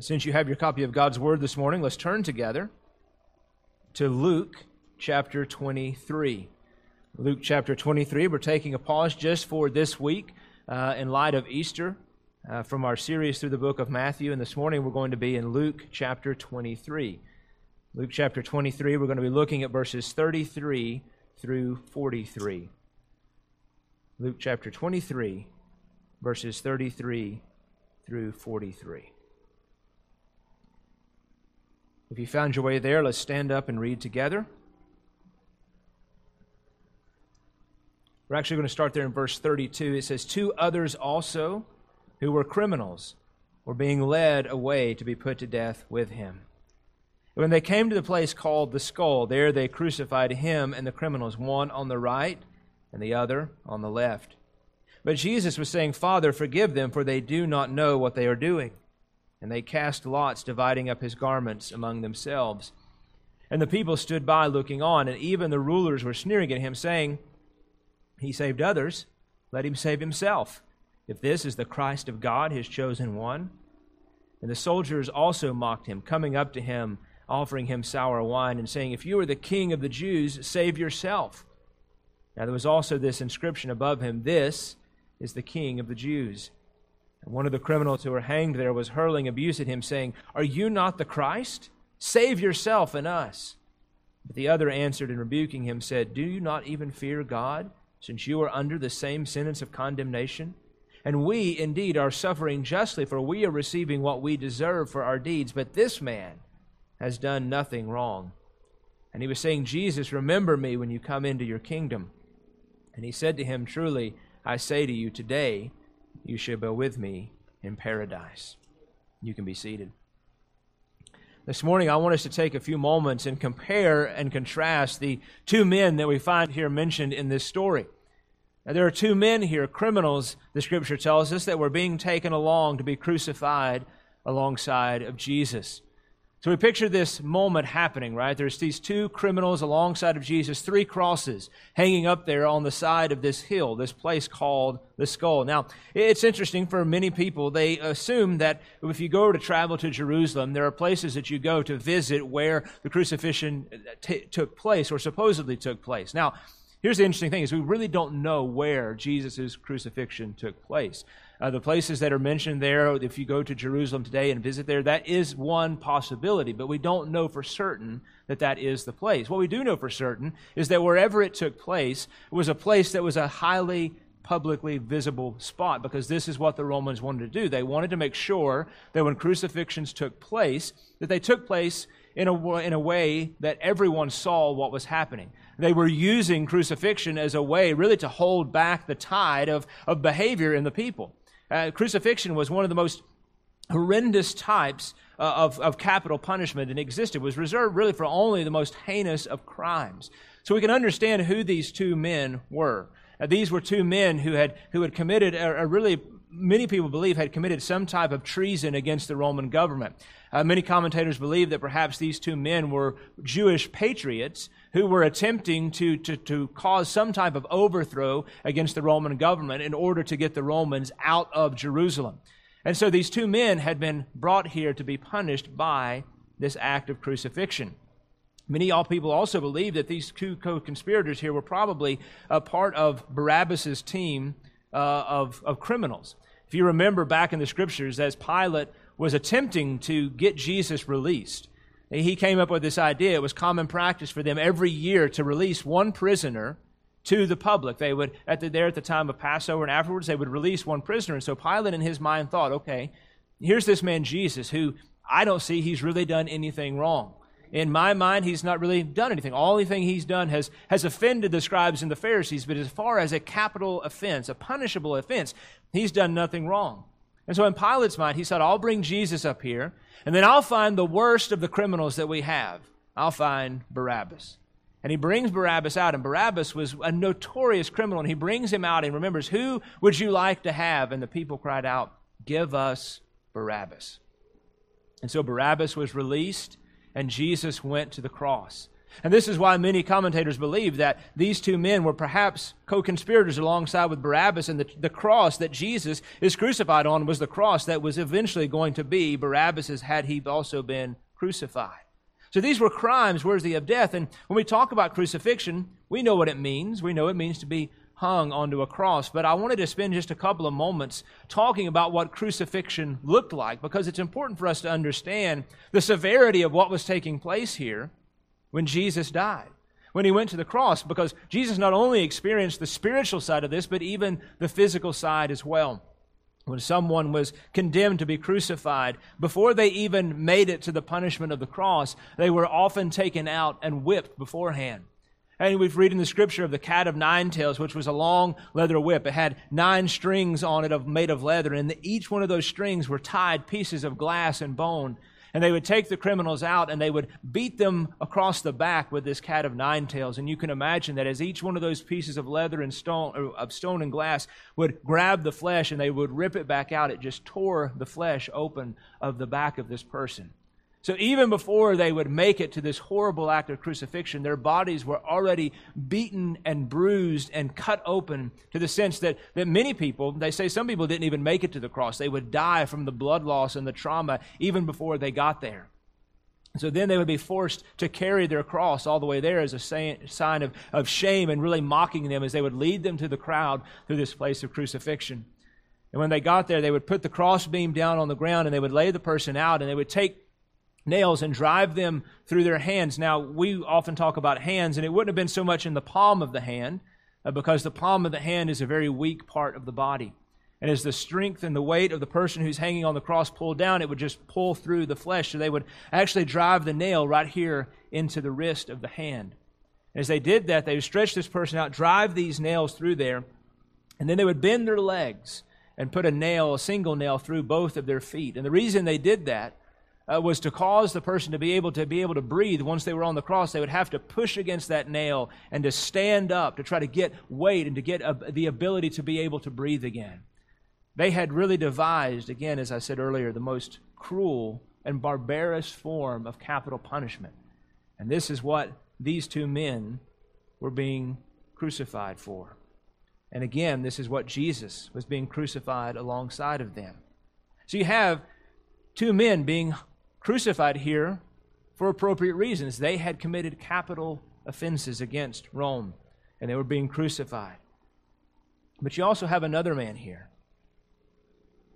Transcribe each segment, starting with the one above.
Since you have your copy of God's Word this morning, let's turn together to Luke chapter 23. Luke chapter 23. We're taking a pause just for this week uh, in light of Easter uh, from our series through the book of Matthew. And this morning we're going to be in Luke chapter 23. Luke chapter 23, we're going to be looking at verses 33 through 43. Luke chapter 23, verses 33 through 43. If you found your way there, let's stand up and read together. We're actually going to start there in verse 32. It says, Two others also, who were criminals, were being led away to be put to death with him. When they came to the place called the skull, there they crucified him and the criminals, one on the right and the other on the left. But Jesus was saying, Father, forgive them, for they do not know what they are doing. And they cast lots, dividing up his garments among themselves. And the people stood by looking on, and even the rulers were sneering at him, saying, He saved others, let him save himself, if this is the Christ of God, his chosen one. And the soldiers also mocked him, coming up to him, offering him sour wine, and saying, If you are the king of the Jews, save yourself. Now there was also this inscription above him This is the king of the Jews. And one of the criminals who were hanged there was hurling abuse at him, saying, Are you not the Christ? Save yourself and us. But the other answered and rebuking him said, Do you not even fear God, since you are under the same sentence of condemnation? And we indeed are suffering justly, for we are receiving what we deserve for our deeds, but this man has done nothing wrong. And he was saying, Jesus, remember me when you come into your kingdom. And he said to him, Truly, I say to you, today you shall be with me in paradise. You can be seated. This morning, I want us to take a few moments and compare and contrast the two men that we find here mentioned in this story. Now, there are two men here, criminals, the scripture tells us, that were being taken along to be crucified alongside of Jesus. So we picture this moment happening, right? There's these two criminals alongside of Jesus, three crosses hanging up there on the side of this hill, this place called the skull. Now, it's interesting for many people. They assume that if you go to travel to Jerusalem, there are places that you go to visit where the crucifixion uh, t- took place or supposedly took place. Now, here's the interesting thing is we really don't know where Jesus' crucifixion took place. Uh, the places that are mentioned there, if you go to Jerusalem today and visit there, that is one possibility, but we don't know for certain that that is the place. What we do know for certain is that wherever it took place, it was a place that was a highly publicly visible spot because this is what the Romans wanted to do. They wanted to make sure that when crucifixions took place, that they took place in a, in a way that everyone saw what was happening. They were using crucifixion as a way really to hold back the tide of, of behavior in the people. Uh, crucifixion was one of the most horrendous types uh, of, of capital punishment that existed. Was reserved really for only the most heinous of crimes. So we can understand who these two men were. Uh, these were two men who had, who had committed a, a really many people believe had committed some type of treason against the Roman government. Uh, many commentators believe that perhaps these two men were Jewish patriots who were attempting to, to, to cause some type of overthrow against the Roman government in order to get the Romans out of Jerusalem. And so these two men had been brought here to be punished by this act of crucifixion. Many all people also believe that these two co-conspirators here were probably a part of Barabbas's team uh, of, of criminals. If you remember back in the scriptures, as Pilate was attempting to get Jesus released, he came up with this idea. It was common practice for them every year to release one prisoner to the public. They would, at the, there at the time of Passover and afterwards, they would release one prisoner. And so Pilate, in his mind, thought, okay, here's this man Jesus who I don't see he's really done anything wrong. In my mind, he's not really done anything. All the thing he's done has, has offended the scribes and the Pharisees, but as far as a capital offense, a punishable offense, he's done nothing wrong. And so in Pilate's mind, he said, I'll bring Jesus up here and then I'll find the worst of the criminals that we have. I'll find Barabbas. And he brings Barabbas out, and Barabbas was a notorious criminal, and he brings him out and remembers, Who would you like to have? And the people cried out, Give us Barabbas. And so Barabbas was released, and Jesus went to the cross. And this is why many commentators believe that these two men were perhaps co conspirators alongside with Barabbas, and the, the cross that Jesus is crucified on was the cross that was eventually going to be Barabbas's had he also been crucified. So these were crimes worthy of death. And when we talk about crucifixion, we know what it means. We know it means to be hung onto a cross. But I wanted to spend just a couple of moments talking about what crucifixion looked like because it's important for us to understand the severity of what was taking place here when Jesus died, when he went to the cross, because Jesus not only experienced the spiritual side of this, but even the physical side as well. When someone was condemned to be crucified, before they even made it to the punishment of the cross, they were often taken out and whipped beforehand. And we've read in the scripture of the cat of nine tails, which was a long leather whip. It had nine strings on it of, made of leather, and each one of those strings were tied pieces of glass and bone. And they would take the criminals out and they would beat them across the back with this cat of nine tails. And you can imagine that as each one of those pieces of leather and stone, of stone and glass would grab the flesh and they would rip it back out, it just tore the flesh open of the back of this person. So even before they would make it to this horrible act of crucifixion, their bodies were already beaten and bruised and cut open to the sense that, that many people, they say some people didn't even make it to the cross. They would die from the blood loss and the trauma even before they got there. So then they would be forced to carry their cross all the way there as a sign of, of shame and really mocking them as they would lead them to the crowd through this place of crucifixion. And when they got there, they would put the crossbeam down on the ground and they would lay the person out and they would take nails and drive them through their hands. Now, we often talk about hands, and it wouldn't have been so much in the palm of the hand, uh, because the palm of the hand is a very weak part of the body. And as the strength and the weight of the person who's hanging on the cross pulled down, it would just pull through the flesh. So they would actually drive the nail right here into the wrist of the hand. As they did that, they would stretch this person out, drive these nails through there, and then they would bend their legs and put a nail, a single nail, through both of their feet. And the reason they did that uh, was to cause the person to be able to be able to breathe once they were on the cross they would have to push against that nail and to stand up to try to get weight and to get uh, the ability to be able to breathe again. They had really devised again as i said earlier the most cruel and barbarous form of capital punishment. And this is what these two men were being crucified for. And again this is what jesus was being crucified alongside of them. So you have two men being crucified here for appropriate reasons. They had committed capital offenses against Rome, and they were being crucified. But you also have another man here.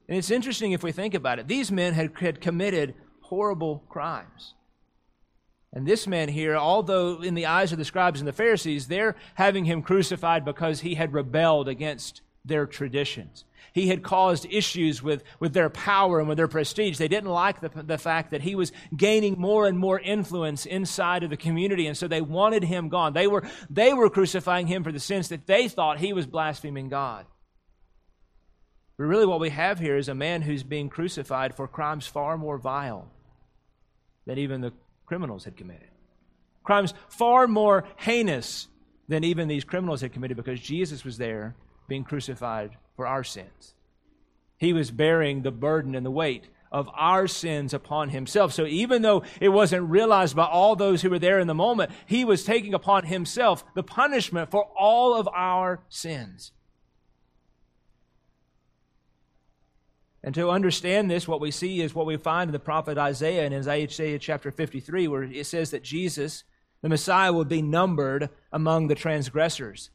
And it's interesting if we think about it. These men had, had committed horrible crimes. And this man here, although in the eyes of the scribes and the Pharisees, they're having him crucified because he had rebelled against their traditions. He had caused issues with, with their power and with their prestige. They didn't like the, the fact that he was gaining more and more influence inside of the community, and so they wanted him gone. They were, they were crucifying him for the sins that they thought he was blaspheming God. But really, what we have here is a man who's being crucified for crimes far more vile than even the criminals had committed. Crimes far more heinous than even these criminals had committed because Jesus was there being crucified for our sins. He was bearing the burden and the weight of our sins upon himself. So even though it wasn't realized by all those who were there in the moment, he was taking upon himself the punishment for all of our sins. And to understand this, what we see is what we find in the prophet Isaiah in Isaiah chapter 53, where it says that Jesus, the Messiah, will be numbered among the transgressors.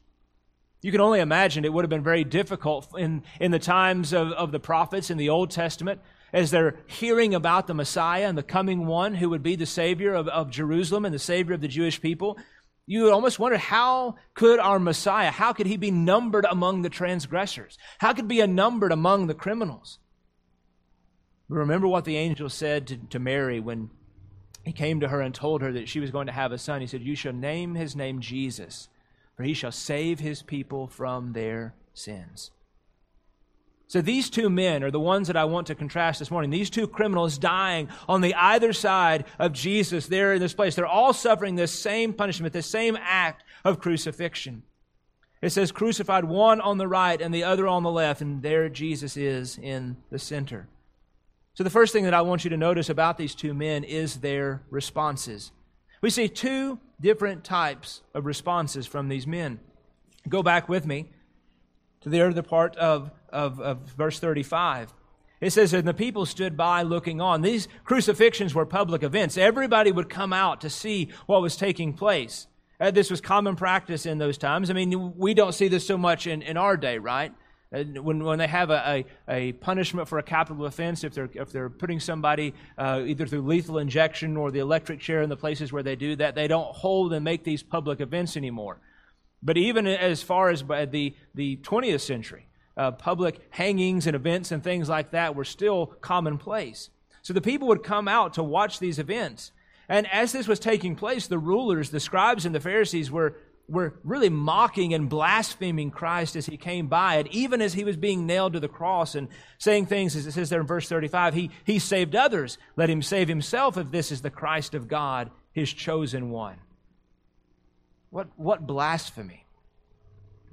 You can only imagine it would have been very difficult in, in the times of, of the prophets in the Old Testament as they're hearing about the Messiah and the coming one who would be the Savior of, of Jerusalem and the Savior of the Jewish people. You almost wonder how could our Messiah, how could he be numbered among the transgressors? How could he be numbered among the criminals? Remember what the angel said to, to Mary when he came to her and told her that she was going to have a son. He said, You shall name his name Jesus for he shall save his people from their sins. So these two men are the ones that I want to contrast this morning. These two criminals dying on the either side of Jesus there in this place. They're all suffering this same punishment, this same act of crucifixion. It says crucified one on the right and the other on the left, and there Jesus is in the center. So the first thing that I want you to notice about these two men is their responses. We see two different types of responses from these men. Go back with me to the other part of, of, of verse 35. It says, And the people stood by looking on. These crucifixions were public events. Everybody would come out to see what was taking place. Uh, this was common practice in those times. I mean, we don't see this so much in, in our day, right? When, when they have a, a, a, punishment for a capital offense, if they're, if they're putting somebody uh, either through lethal injection or the electric chair in the places where they do that, they don't hold and make these public events anymore. But even as far as the, the 20th century, uh, public hangings and events and things like that were still commonplace. So the people would come out to watch these events. And as this was taking place, the rulers, the scribes, and the Pharisees were, were really mocking and blaspheming Christ as he came by and even as he was being nailed to the cross and saying things, as it says there in verse 35, he, he saved others. Let him save himself if this is the Christ of God, his chosen one. What, what blasphemy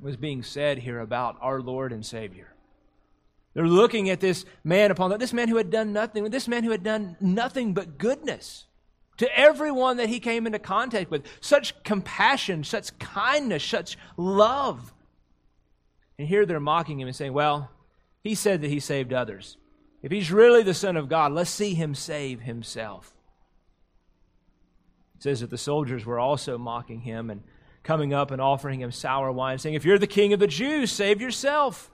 was being said here about our Lord and Savior? They're looking at this man upon this man who had done nothing, this man who had done nothing but goodness to everyone that he came into contact with. Such compassion, such kindness, such love. And here they're mocking him and saying, well, he said that he saved others. If he's really the Son of God, let's see him save himself. It says that the soldiers were also mocking him and coming up and offering him sour wine, saying, If you're the king of the Jews, save yourself.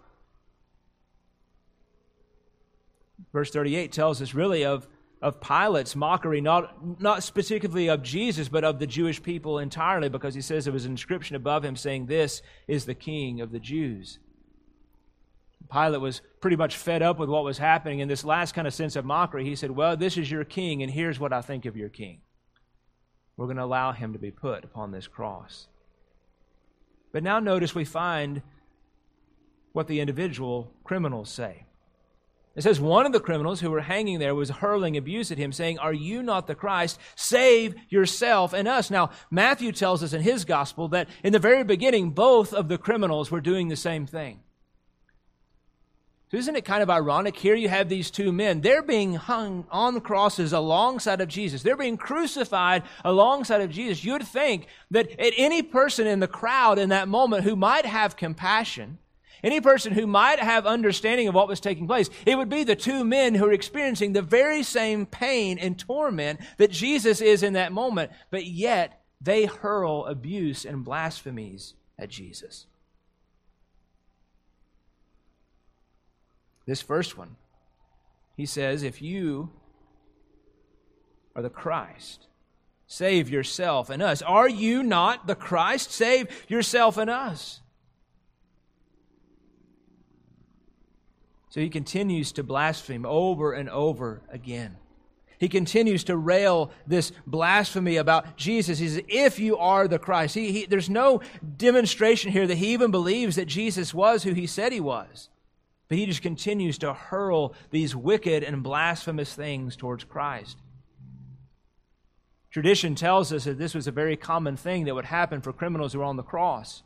Verse 38 tells us really of, of Pilate's mockery, not, not specifically of Jesus, but of the Jewish people entirely, because he says there was an inscription above him saying, This is the king of the Jews. Pilate was pretty much fed up with what was happening. In this last kind of sense of mockery, he said, Well, this is your king, and here's what I think of your king we're going to allow him to be put upon this cross. But now notice we find what the individual criminals say. It says one of the criminals who were hanging there was hurling abuse at him, saying, Are you not the Christ? Save yourself and us. Now, Matthew tells us in his gospel that in the very beginning, both of the criminals were doing the same thing. So isn't it kind of ironic? Here you have these two men. They're being hung on crosses alongside of Jesus. They're being crucified alongside of Jesus. You'd think that at any person in the crowd in that moment who might have compassion, any person who might have understanding of what was taking place, it would be the two men who are experiencing the very same pain and torment that Jesus is in that moment, but yet they hurl abuse and blasphemies at Jesus. This first one, he says, if you are the Christ, save yourself and us. Are you not the Christ? Save yourself and us. So he continues to blaspheme over and over again. He continues to rail this blasphemy about Jesus. He says, if you are the Christ. He, he, there's no demonstration here that he even believes that Jesus was who he said he was. But he just continues to hurl these wicked and blasphemous things towards Christ. Tradition tells us that this was a very common thing that would happen for criminals who were on the cross.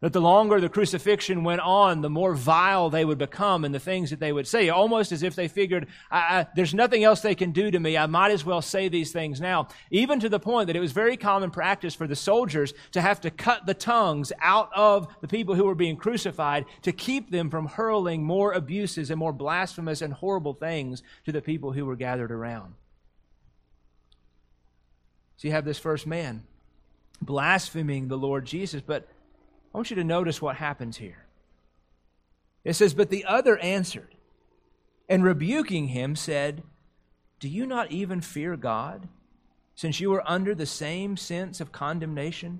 That the longer the crucifixion went on, the more vile they would become and the things that they would say, almost as if they figured, I, I, there's nothing else they can do to me. I might as well say these things now. Even to the point that it was very common practice for the soldiers to have to cut the tongues out of the people who were being crucified to keep them from hurling more abuses and more blasphemous and horrible things to the people who were gathered around. So you have this first man blaspheming the Lord Jesus, but I want you to notice what happens here. It says, But the other answered, and rebuking him said, Do you not even fear God, since you are under the same sense of condemnation?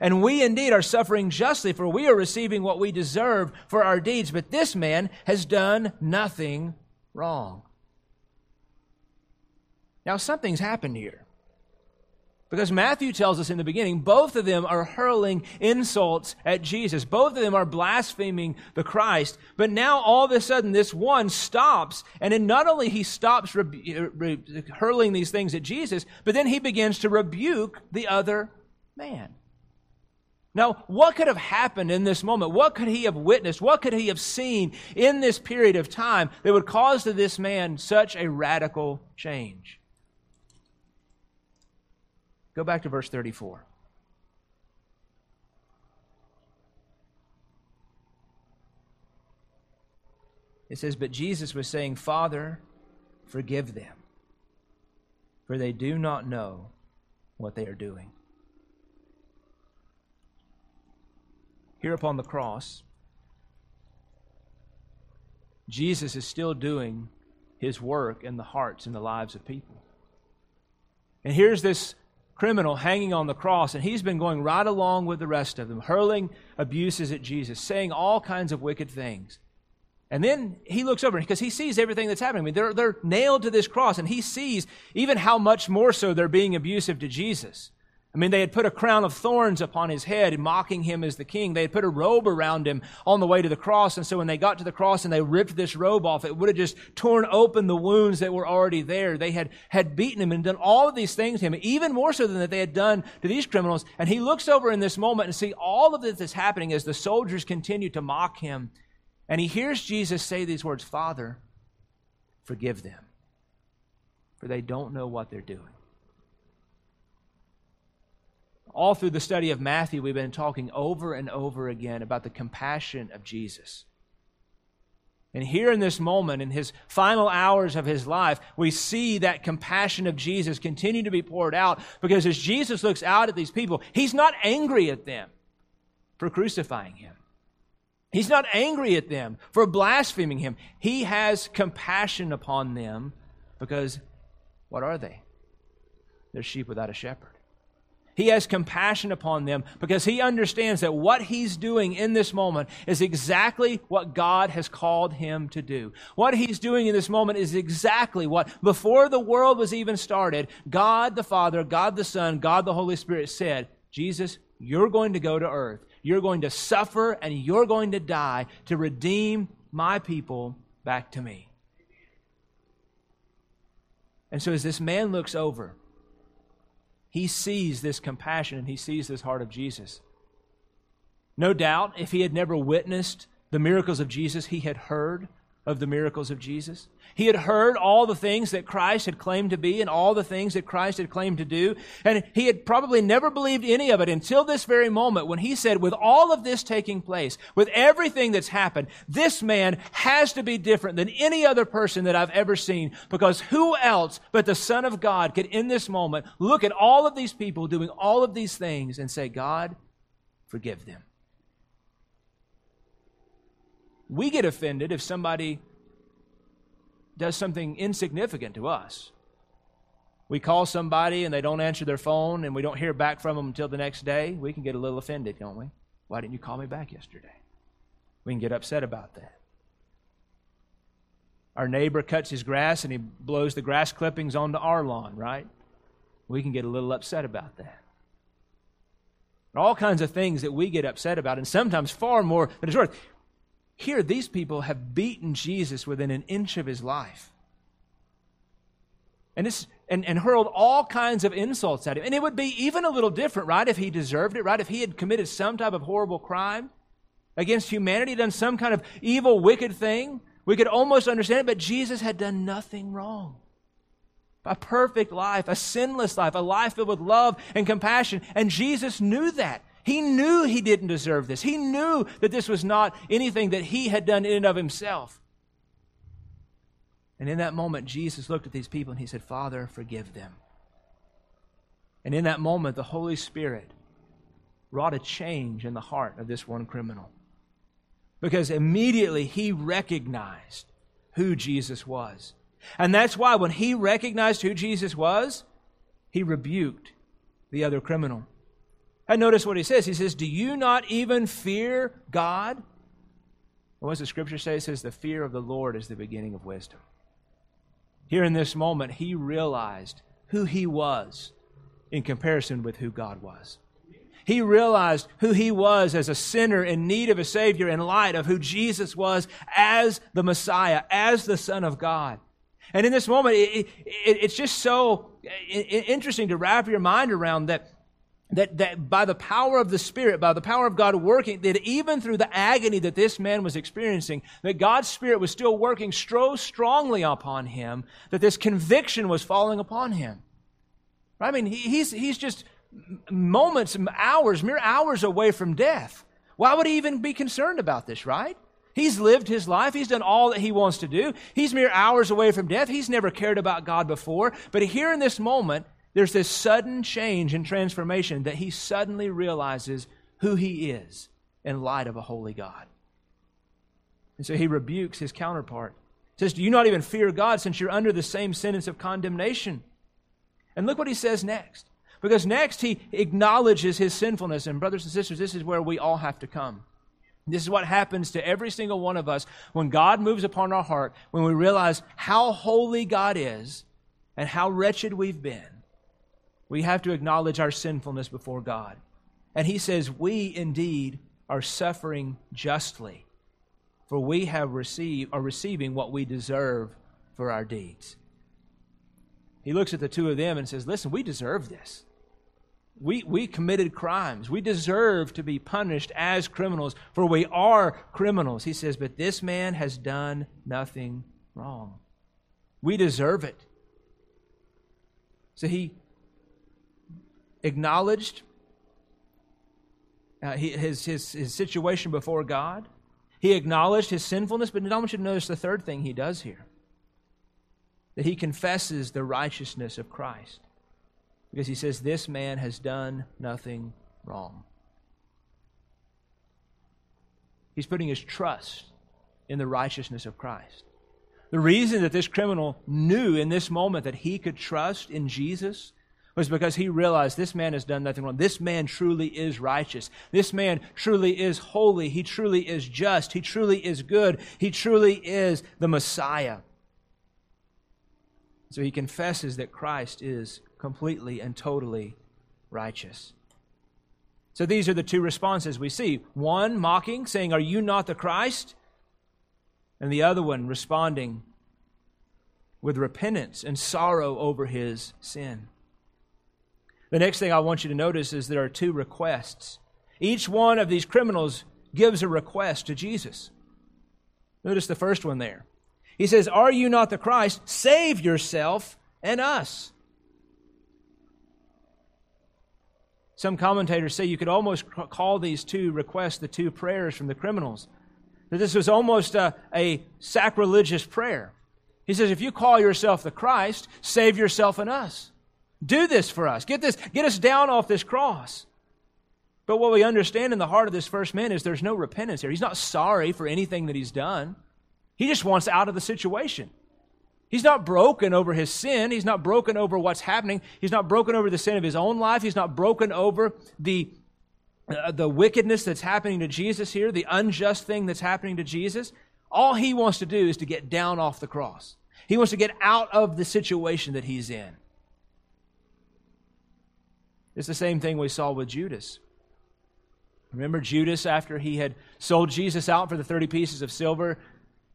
And we indeed are suffering justly, for we are receiving what we deserve for our deeds, but this man has done nothing wrong. Now, something's happened here. Because Matthew tells us in the beginning, both of them are hurling insults at Jesus. Both of them are blaspheming the Christ. But now all of a sudden, this one stops, and then not only he stops re- hurling these things at Jesus, but then he begins to rebuke the other man. Now, what could have happened in this moment? What could he have witnessed? What could he have seen in this period of time that would cause to this man such a radical change? Go back to verse 34. It says, But Jesus was saying, Father, forgive them, for they do not know what they are doing. Here upon the cross, Jesus is still doing his work in the hearts and the lives of people. And here's this criminal hanging on the cross, and he's been going right along with the rest of them, hurling abuses at Jesus, saying all kinds of wicked things. And then he looks over because he sees everything that's happening. I mean, they're, they're nailed to this cross, and he sees even how much more so they're being abusive to Jesus. I mean, they had put a crown of thorns upon his head, mocking him as the king. They had put a robe around him on the way to the cross. And so when they got to the cross and they ripped this robe off, it would have just torn open the wounds that were already there. They had, had beaten him and done all of these things to him, even more so than that they had done to these criminals. And he looks over in this moment and see all of this that's happening as the soldiers continue to mock him. And he hears Jesus say these words, Father, forgive them, for they don't know what they're doing. All through the study of Matthew, we've been talking over and over again about the compassion of Jesus. And here in this moment, in his final hours of his life, we see that compassion of Jesus continue to be poured out because as Jesus looks out at these people, he's not angry at them for crucifying him. He's not angry at them for blaspheming him. He has compassion upon them because what are they? They're sheep without a shepherd. He has compassion upon them because he understands that what he's doing in this moment is exactly what God has called him to do. What he's doing in this moment is exactly what, before the world was even started, God the Father, God the Son, God the Holy Spirit said, Jesus, you're going to go to earth. You're going to suffer and you're going to die to redeem my people back to me. And so as this man looks over, he sees this compassion and he sees this heart of Jesus. No doubt, if he had never witnessed the miracles of Jesus, he had heard of the miracles of Jesus. He had heard all the things that Christ had claimed to be and all the things that Christ had claimed to do. And he had probably never believed any of it until this very moment when he said, with all of this taking place, with everything that's happened, this man has to be different than any other person that I've ever seen because who else but the Son of God could in this moment look at all of these people doing all of these things and say, God, forgive them. We get offended if somebody does something insignificant to us. We call somebody and they don't answer their phone and we don't hear back from them until the next day. We can get a little offended, don't we? Why didn't you call me back yesterday? We can get upset about that. Our neighbor cuts his grass and he blows the grass clippings onto our lawn, right? We can get a little upset about that. All kinds of things that we get upset about, and sometimes far more than it's worth. Here, these people have beaten Jesus within an inch of his life. And, this, and, and hurled all kinds of insults at him. And it would be even a little different, right, if he deserved it, right? If he had committed some type of horrible crime against humanity, done some kind of evil, wicked thing. We could almost understand it, but Jesus had done nothing wrong. A perfect life, a sinless life, a life filled with love and compassion. And Jesus knew that. He knew he didn't deserve this. He knew that this was not anything that he had done in and of himself. And in that moment, Jesus looked at these people and he said, Father, forgive them. And in that moment, the Holy Spirit wrought a change in the heart of this one criminal. Because immediately he recognized who Jesus was. And that's why when he recognized who Jesus was, he rebuked the other criminal. And notice what he says. He says, Do you not even fear God? what does the scripture say? It says, The fear of the Lord is the beginning of wisdom. Here in this moment, he realized who he was in comparison with who God was. He realized who he was as a sinner in need of a Savior in light of who Jesus was as the Messiah, as the Son of God. And in this moment, it, it, it's just so interesting to wrap your mind around that that, that by the power of the Spirit, by the power of God working, that even through the agony that this man was experiencing, that God's Spirit was still working so strongly upon him that this conviction was falling upon him. I mean, he, he's, he's just moments, hours, mere hours away from death. Why would he even be concerned about this, right? He's lived his life. He's done all that he wants to do. He's mere hours away from death. He's never cared about God before. But here in this moment, there's this sudden change and transformation that he suddenly realizes who he is in light of a holy God. And so he rebukes his counterpart. He says, Do you not even fear God since you're under the same sentence of condemnation? And look what he says next. Because next he acknowledges his sinfulness. And, brothers and sisters, this is where we all have to come. This is what happens to every single one of us when God moves upon our heart, when we realize how holy God is and how wretched we've been. We have to acknowledge our sinfulness before God. And he says, We indeed are suffering justly, for we have received, are receiving what we deserve for our deeds. He looks at the two of them and says, Listen, we deserve this. We, we committed crimes. We deserve to be punished as criminals, for we are criminals. He says, But this man has done nothing wrong. We deserve it. So he acknowledged uh, his, his, his situation before God. He acknowledged his sinfulness, but you to notice the third thing he does here that he confesses the righteousness of Christ because he says, This man has done nothing wrong. He's putting his trust in the righteousness of Christ. The reason that this criminal knew in this moment that he could trust in Jesus was because he realized this man has done nothing wrong. This man truly is righteous. This man truly is holy. He truly is just. He truly is good. He truly is the Messiah. So he confesses that Christ is completely and totally righteous. So these are the two responses we see one mocking, saying, Are you not the Christ? And the other one responding with repentance and sorrow over his sin. The next thing I want you to notice is there are two requests. Each one of these criminals gives a request to Jesus. Notice the first one there. He says, Are you not the Christ? Save yourself and us. Some commentators say you could almost call these two requests the two prayers from the criminals. That this was almost a, a sacrilegious prayer. He says, if you call yourself the Christ, save yourself and us. Do this for us. Get this, get us down off this cross. But what we understand in the heart of this first man is there's no repentance here. He's not sorry for anything that he's done. He just wants out of the situation. He's not broken over his sin. He's not broken over what's happening. He's not broken over the sin of his own life. He's not broken over the, uh, the wickedness that's happening to Jesus here, the unjust thing that's happening to Jesus. All he wants to do is to get down off the cross. He wants to get out of the situation that he's in. It's the same thing we saw with Judas. Remember Judas after he had sold Jesus out for the 30 pieces of silver?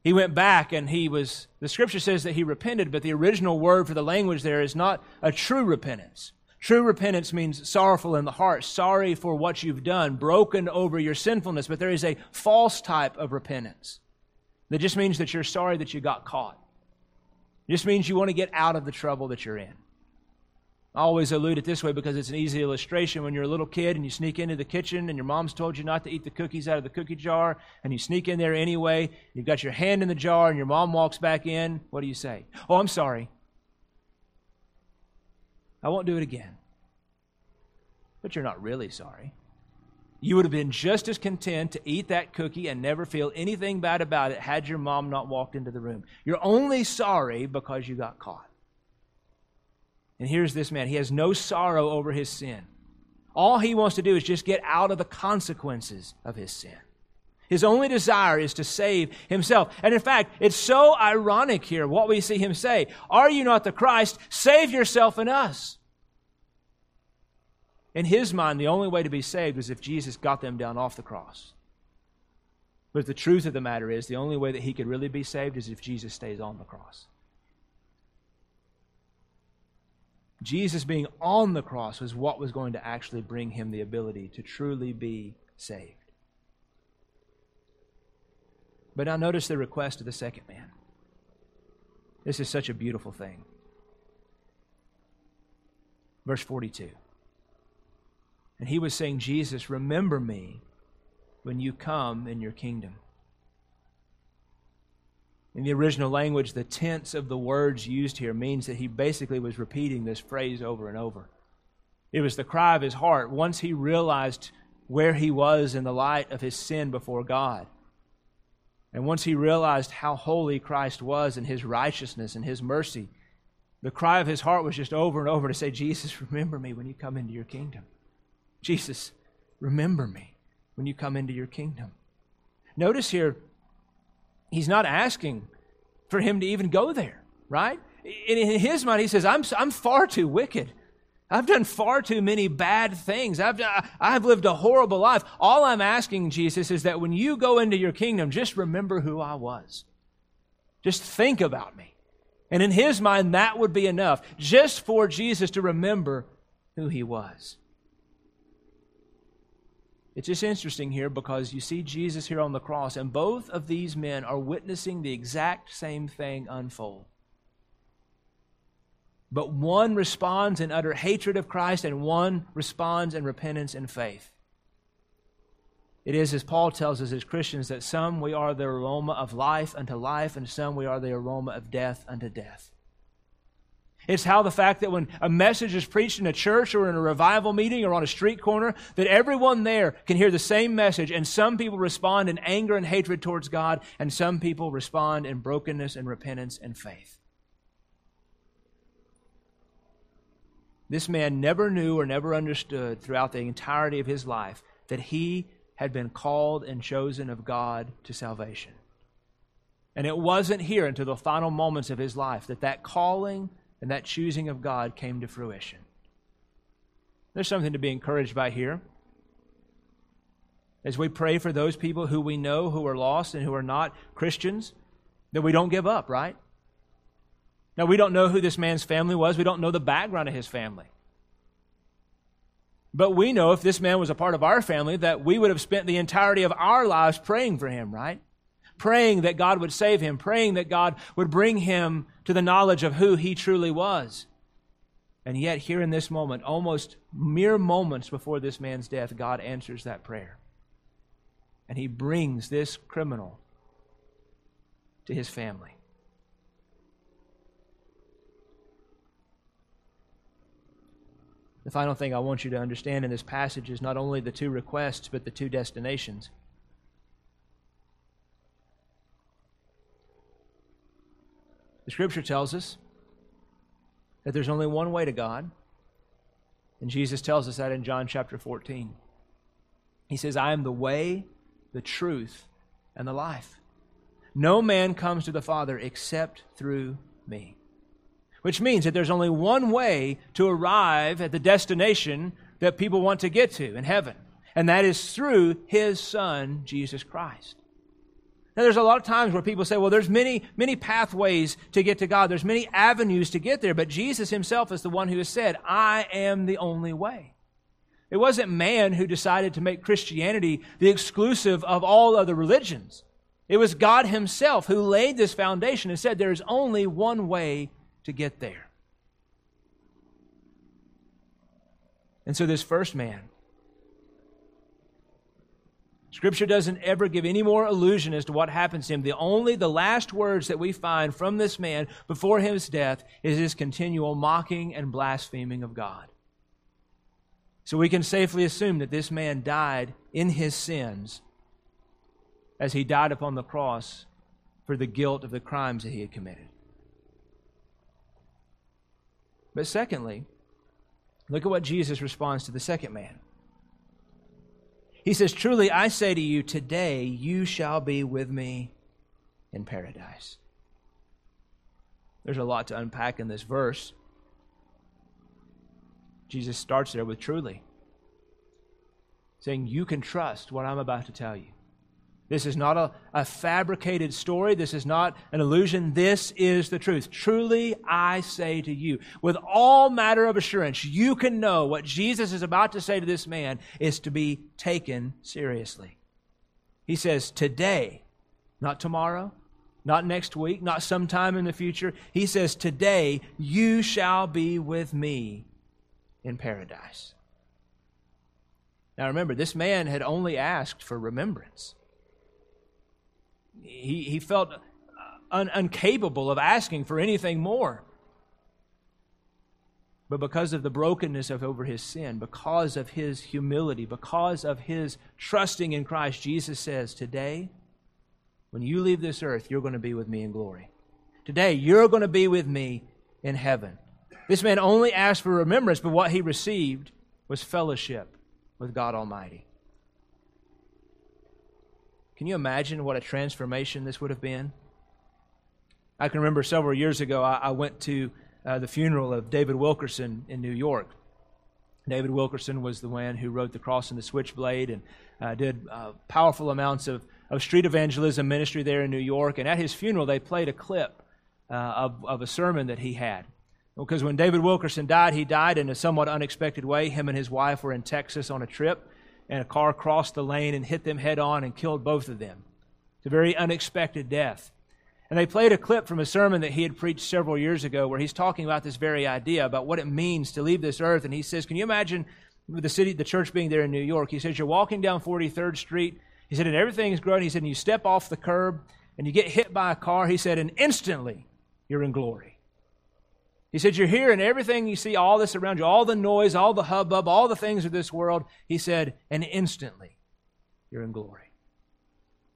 he went back and he was, the scripture says that he repented, but the original word for the language there is not a true repentance. True repentance means sorrowful in the heart, sorry for what you've done, broken over your sinfulness, but there is a false type of repentance that just means that you're sorry that you got caught. It just means you want to get out of the trouble that you're in. I always allude it this way because it's an easy illustration. When you're a little kid and you sneak into the kitchen and your mom's told you not to eat the cookies out of the cookie jar and you sneak in there anyway, you've got your hand in the jar and your mom walks back in, what do you say? Oh, I'm sorry. I won't do it again. But you're not really sorry. You would have been just as content to eat that cookie and never feel anything bad about it had your mom not walked into the room. You're only sorry because you got caught. And here's this man. He has no sorrow over his sin. All he wants to do is just get out of the consequences of his sin. His only desire is to save himself. And in fact, it's so ironic here what we see him say Are you not the Christ? Save yourself and us. In his mind, the only way to be saved was if Jesus got them down off the cross. But the truth of the matter is, the only way that he could really be saved is if Jesus stays on the cross. Jesus being on the cross was what was going to actually bring him the ability to truly be saved. But now notice the request of the second man. This is such a beautiful thing. Verse 42. And he was saying, Jesus, remember me when you come in your kingdom. In the original language, the tense of the words used here means that he basically was repeating this phrase over and over. It was the cry of his heart once he realized where he was in the light of his sin before God. And once he realized how holy Christ was and his righteousness and his mercy, the cry of his heart was just over and over to say, Jesus, remember me when you come into your kingdom. Jesus, remember me when you come into your kingdom. Notice here, he's not asking for him to even go there, right? In his mind, he says, I'm, I'm far too wicked. I've done far too many bad things. I've, I've lived a horrible life. All I'm asking, Jesus, is that when you go into your kingdom, just remember who I was. Just think about me. And in his mind, that would be enough, just for Jesus to remember who he was. It's just interesting here because you see Jesus here on the cross, and both of these men are witnessing the exact same thing unfold. But one responds in utter hatred of Christ, and one responds in repentance and faith. It is, as Paul tells us as Christians, that some we are the aroma of life unto life, and some we are the aroma of death unto death. It's how the fact that when a message is preached in a church or in a revival meeting or on a street corner, that everyone there can hear the same message, and some people respond in anger and hatred towards God, and some people respond in brokenness and repentance and faith. This man never knew or never understood throughout the entirety of his life that he had been called and chosen of God to salvation. And it wasn't here until the final moments of his life that that calling and that choosing of God came to fruition. There's something to be encouraged by here. As we pray for those people who we know who are lost and who are not Christians, that we don't give up, right? Now, we don't know who this man's family was. We don't know the background of his family. But we know if this man was a part of our family that we would have spent the entirety of our lives praying for him, right? Praying that God would save him, praying that God would bring him to the knowledge of who he truly was. And yet, here in this moment, almost mere moments before this man's death, God answers that prayer. And he brings this criminal to his family. The final thing I want you to understand in this passage is not only the two requests, but the two destinations. The scripture tells us that there's only one way to God, and Jesus tells us that in John chapter 14. He says, I am the way, the truth, and the life. No man comes to the Father except through me which means that there's only one way to arrive at the destination that people want to get to in heaven, and that is through his son, Jesus Christ. Now, there's a lot of times where people say, well, there's many, many pathways to get to God. There's many avenues to get there, but Jesus himself is the one who has said, I am the only way. It wasn't man who decided to make Christianity the exclusive of all other religions. It was God himself who laid this foundation and said, there is only one way to get there. And so, this first man, Scripture doesn't ever give any more illusion as to what happens to him. The only, the last words that we find from this man before his death is his continual mocking and blaspheming of God. So we can safely assume that this man died in his sins as he died upon the cross for the guilt of the crimes that he had committed. But secondly, look at what Jesus responds to the second man. He says, Truly I say to you, today you shall be with me in paradise. There's a lot to unpack in this verse. Jesus starts there with truly, saying, You can trust what I'm about to tell you. This is not a, a fabricated story. This is not an illusion. This is the truth. Truly, I say to you, with all matter of assurance, you can know what Jesus is about to say to this man is to be taken seriously. He says, Today, not tomorrow, not next week, not sometime in the future. He says, Today, you shall be with me in paradise. Now remember, this man had only asked for remembrance. He, he felt uh, un, incapable of asking for anything more. But because of the brokenness of over his sin, because of his humility, because of his trusting in Christ, Jesus says, Today, when you leave this earth, you're going to be with me in glory. Today, you're going to be with me in heaven. This man only asked for remembrance, but what he received was fellowship with God Almighty. Can you imagine what a transformation this would have been? I can remember several years ago, I, I went to uh, the funeral of David Wilkerson in New York. David Wilkerson was the man who wrote The Cross and the Switchblade and uh, did uh, powerful amounts of, of street evangelism ministry there in New York. And at his funeral, they played a clip uh, of, of a sermon that he had. Because when David Wilkerson died, he died in a somewhat unexpected way. Him and his wife were in Texas on a trip, and a car crossed the lane and hit them head on and killed both of them. It's a very unexpected death. And they played a clip from a sermon that he had preached several years ago where he's talking about this very idea, about what it means to leave this earth. And he says, Can you imagine the city, the church being there in New York? He says, You're walking down 43rd Street. He said, And everything growing. He said, And you step off the curb and you get hit by a car. He said, And instantly you're in glory. He said, You're here and everything you see, all this around you, all the noise, all the hubbub, all the things of this world. He said, And instantly you're in glory.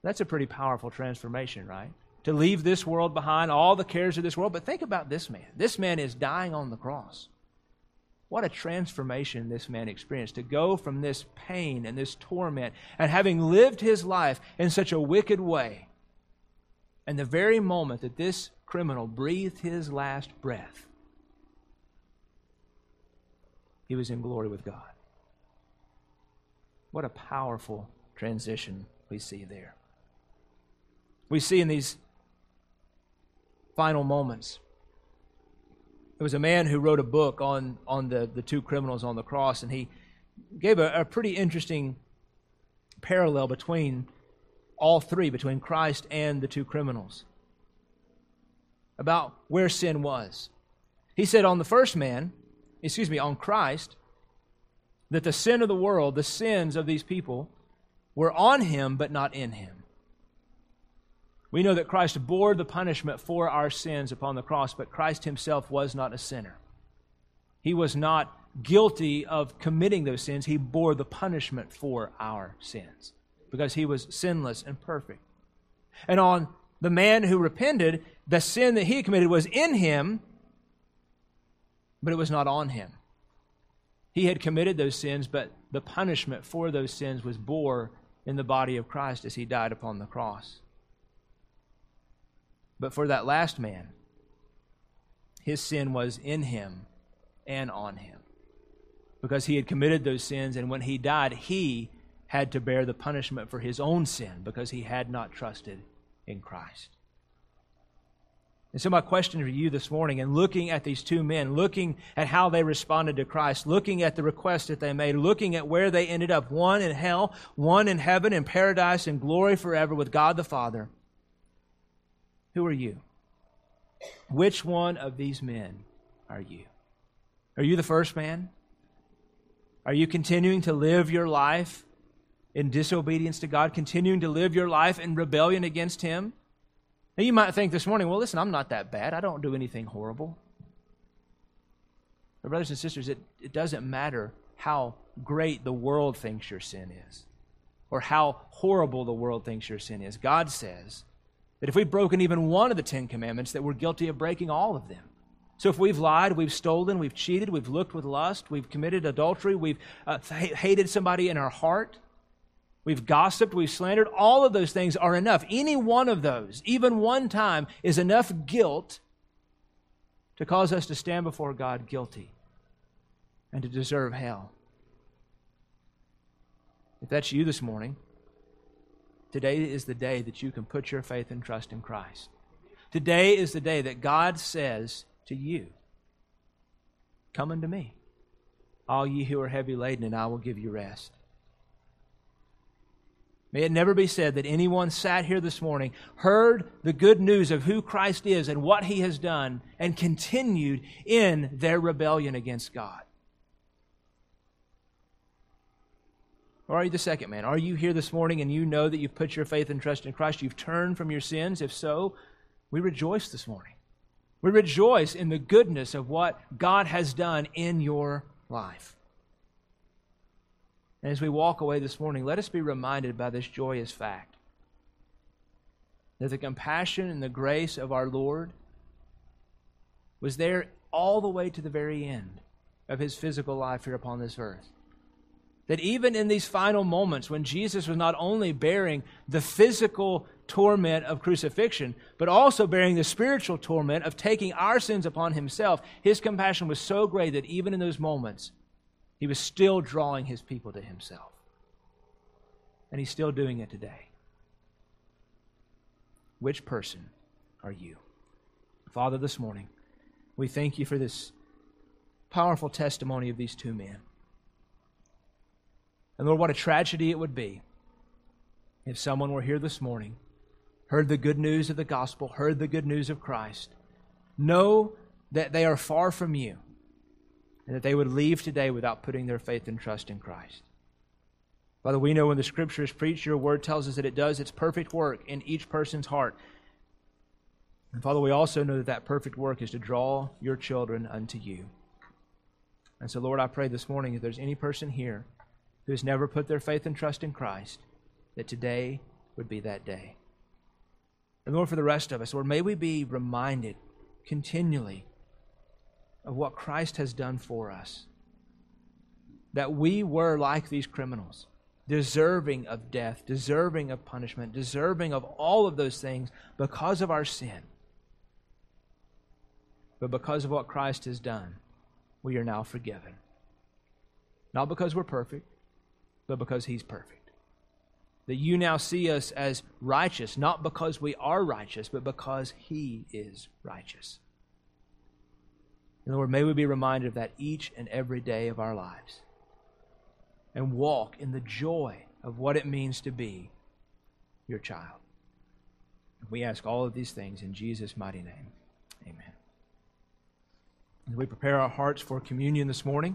That's a pretty powerful transformation, right? to leave this world behind, all the cares of this world. But think about this man. This man is dying on the cross. What a transformation this man experienced to go from this pain and this torment and having lived his life in such a wicked way. And the very moment that this criminal breathed his last breath, he was in glory with God. What a powerful transition we see there. We see in these final moments. There was a man who wrote a book on, on the, the two criminals on the cross, and he gave a, a pretty interesting parallel between all three, between Christ and the two criminals, about where sin was. He said on the first man, excuse me, on Christ, that the sin of the world, the sins of these people, were on him but not in him. We know that Christ bore the punishment for our sins upon the cross, but Christ himself was not a sinner. He was not guilty of committing those sins. He bore the punishment for our sins because he was sinless and perfect. And on the man who repented, the sin that he committed was in him, but it was not on him. He had committed those sins, but the punishment for those sins was bore in the body of Christ as he died upon the cross. But for that last man, his sin was in him and on him because he had committed those sins, and when he died, he had to bear the punishment for his own sin because he had not trusted in Christ. And so, my question for you this morning, and looking at these two men, looking at how they responded to Christ, looking at the request that they made, looking at where they ended up one in hell, one in heaven, in paradise, in glory forever with God the Father. Who are you? Which one of these men are you? Are you the first man? Are you continuing to live your life in disobedience to God, continuing to live your life in rebellion against Him? Now, you might think this morning, well, listen, I'm not that bad. I don't do anything horrible. But, brothers and sisters, it, it doesn't matter how great the world thinks your sin is or how horrible the world thinks your sin is. God says that if we've broken even one of the Ten Commandments, that we're guilty of breaking all of them. So if we've lied, we've stolen, we've cheated, we've looked with lust, we've committed adultery, we've uh, hated somebody in our heart, we've gossiped, we've slandered, all of those things are enough. Any one of those, even one time, is enough guilt to cause us to stand before God guilty and to deserve hell. If that's you this morning, Today is the day that you can put your faith and trust in Christ. Today is the day that God says to you, Come unto me, all ye who are heavy laden, and I will give you rest. May it never be said that anyone sat here this morning, heard the good news of who Christ is and what he has done, and continued in their rebellion against God. Or are you the second man? Are you here this morning and you know that you've put your faith and trust in Christ? You've turned from your sins? If so, we rejoice this morning. We rejoice in the goodness of what God has done in your life. And as we walk away this morning, let us be reminded by this joyous fact that the compassion and the grace of our Lord was there all the way to the very end of his physical life here upon this earth. That even in these final moments when Jesus was not only bearing the physical torment of crucifixion, but also bearing the spiritual torment of taking our sins upon himself, his compassion was so great that even in those moments, he was still drawing his people to himself. And he's still doing it today. Which person are you? Father, this morning, we thank you for this powerful testimony of these two men. And Lord, what a tragedy it would be if someone were here this morning, heard the good news of the gospel, heard the good news of Christ, know that they are far from you, and that they would leave today without putting their faith and trust in Christ. Father, we know when the Scripture is preached, your word tells us that it does its perfect work in each person's heart. And Father, we also know that that perfect work is to draw your children unto you. And so, Lord, I pray this morning if there's any person here who has never put their faith and trust in Christ, that today would be that day. And Lord, for the rest of us, Lord, may we be reminded continually of what Christ has done for us. That we were like these criminals, deserving of death, deserving of punishment, deserving of all of those things because of our sin. But because of what Christ has done, we are now forgiven. Not because we're perfect, but because He's perfect. That you now see us as righteous, not because we are righteous, but because He is righteous. And Lord, may we be reminded of that each and every day of our lives and walk in the joy of what it means to be your child. We ask all of these things in Jesus' mighty name. Amen. As we prepare our hearts for communion this morning,